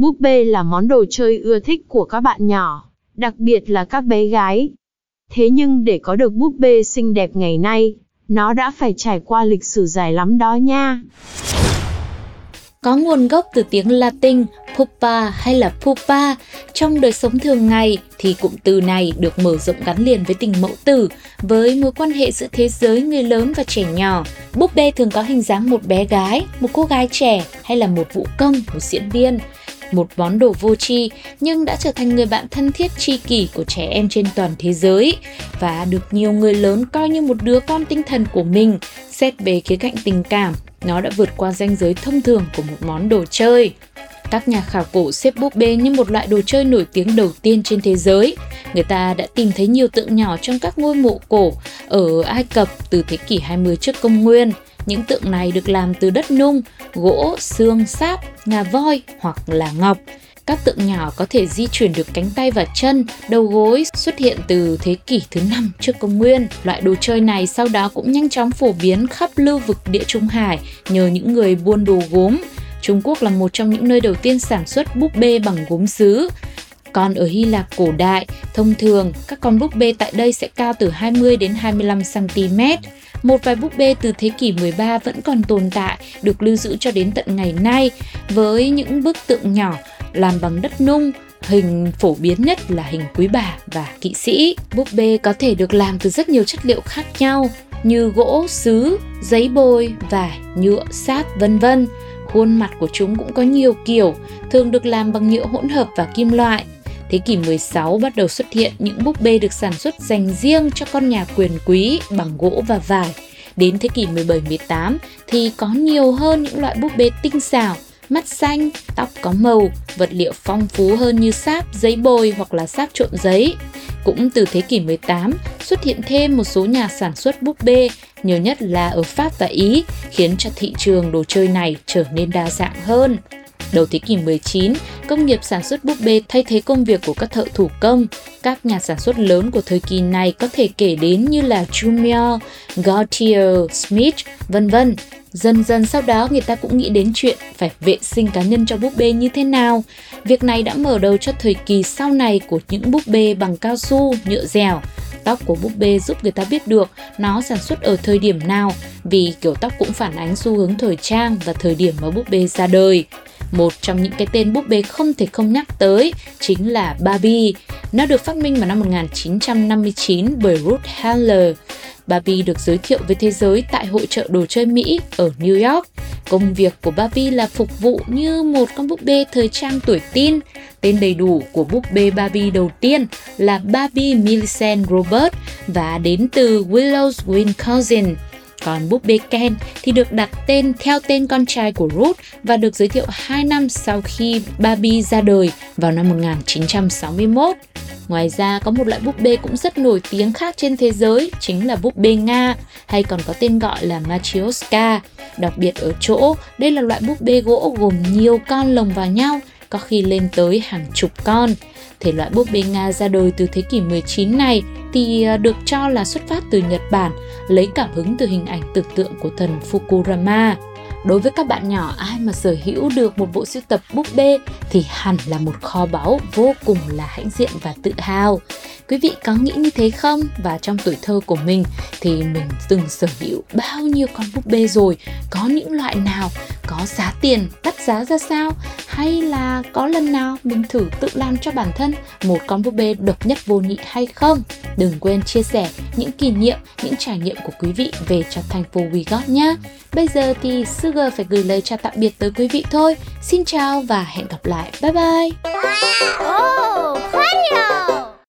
Búp bê là món đồ chơi ưa thích của các bạn nhỏ, đặc biệt là các bé gái. Thế nhưng để có được búp bê xinh đẹp ngày nay, nó đã phải trải qua lịch sử dài lắm đó nha. Có nguồn gốc từ tiếng Latin pupa hay là pupa. Trong đời sống thường ngày thì cụm từ này được mở rộng gắn liền với tình mẫu tử, với mối quan hệ giữa thế giới người lớn và trẻ nhỏ. Búp bê thường có hình dáng một bé gái, một cô gái trẻ hay là một vũ công, một diễn viên một món đồ vô tri nhưng đã trở thành người bạn thân thiết tri kỷ của trẻ em trên toàn thế giới và được nhiều người lớn coi như một đứa con tinh thần của mình. Xét về khía cạnh tình cảm, nó đã vượt qua ranh giới thông thường của một món đồ chơi. Các nhà khảo cổ xếp búp bê như một loại đồ chơi nổi tiếng đầu tiên trên thế giới. Người ta đã tìm thấy nhiều tượng nhỏ trong các ngôi mộ cổ ở Ai Cập từ thế kỷ 20 trước công nguyên. Những tượng này được làm từ đất nung, gỗ, xương, sáp, ngà voi hoặc là ngọc. Các tượng nhỏ có thể di chuyển được cánh tay và chân, đầu gối xuất hiện từ thế kỷ thứ 5 trước công nguyên. Loại đồ chơi này sau đó cũng nhanh chóng phổ biến khắp lưu vực địa Trung Hải nhờ những người buôn đồ gốm. Trung Quốc là một trong những nơi đầu tiên sản xuất búp bê bằng gốm sứ. Còn ở Hy Lạp cổ đại, thông thường các con búp bê tại đây sẽ cao từ 20 đến 25 cm. Một vài búp bê từ thế kỷ 13 vẫn còn tồn tại, được lưu giữ cho đến tận ngày nay với những bức tượng nhỏ làm bằng đất nung, hình phổ biến nhất là hình quý bà và kỵ sĩ. Búp bê có thể được làm từ rất nhiều chất liệu khác nhau như gỗ, sứ, giấy bôi, vải, nhựa, sáp, vân vân. Khuôn mặt của chúng cũng có nhiều kiểu, thường được làm bằng nhựa hỗn hợp và kim loại. Thế kỷ 16 bắt đầu xuất hiện những búp bê được sản xuất dành riêng cho con nhà quyền quý bằng gỗ và vải. Đến thế kỷ 17-18 thì có nhiều hơn những loại búp bê tinh xảo, mắt xanh, tóc có màu, vật liệu phong phú hơn như sáp, giấy bồi hoặc là sáp trộn giấy. Cũng từ thế kỷ 18 xuất hiện thêm một số nhà sản xuất búp bê, nhiều nhất là ở Pháp và Ý, khiến cho thị trường đồ chơi này trở nên đa dạng hơn. Đầu thế kỷ 19, công nghiệp sản xuất búp bê thay thế công việc của các thợ thủ công. Các nhà sản xuất lớn của thời kỳ này có thể kể đến như là Jumier, Gautier, Smith, vân vân. Dần dần sau đó người ta cũng nghĩ đến chuyện phải vệ sinh cá nhân cho búp bê như thế nào. Việc này đã mở đầu cho thời kỳ sau này của những búp bê bằng cao su, nhựa dẻo. Tóc của búp bê giúp người ta biết được nó sản xuất ở thời điểm nào vì kiểu tóc cũng phản ánh xu hướng thời trang và thời điểm mà búp bê ra đời. Một trong những cái tên búp bê không thể không nhắc tới chính là Barbie. Nó được phát minh vào năm 1959 bởi Ruth Handler. Barbie được giới thiệu với thế giới tại hội trợ đồ chơi Mỹ ở New York. Công việc của Barbie là phục vụ như một con búp bê thời trang tuổi teen. Tên đầy đủ của búp bê Barbie đầu tiên là Barbie Millicent Robert và đến từ Willows, Wisconsin. Còn búp bê Ken thì được đặt tên theo tên con trai của Ruth và được giới thiệu 2 năm sau khi Barbie ra đời vào năm 1961. Ngoài ra, có một loại búp bê cũng rất nổi tiếng khác trên thế giới, chính là búp bê Nga, hay còn có tên gọi là Matryoshka. Đặc biệt ở chỗ, đây là loại búp bê gỗ gồm nhiều con lồng vào nhau, có khi lên tới hàng chục con. Thể loại búp bê Nga ra đời từ thế kỷ 19 này thì à, được cho là xuất phát từ Nhật Bản, lấy cảm hứng từ hình ảnh tưởng tượng của thần Fukurama. Đối với các bạn nhỏ ai mà sở hữu được một bộ sưu tập búp bê thì hẳn là một kho báu vô cùng là hãnh diện và tự hào. Quý vị có nghĩ như thế không? Và trong tuổi thơ của mình thì mình từng sở hữu bao nhiêu con búp bê rồi? Có những loại nào? Có giá tiền đắt giá ra sao? Hay là có lần nào mình thử tự làm cho bản thân một con búp bê độc nhất vô nhị hay không? Đừng quên chia sẻ những kỷ niệm, những trải nghiệm của quý vị về cho thành phố We Got nhé. Bây giờ thì Sugar phải gửi lời chào tạm biệt tới quý vị thôi. Xin chào và hẹn gặp lại. Bye bye! Oh,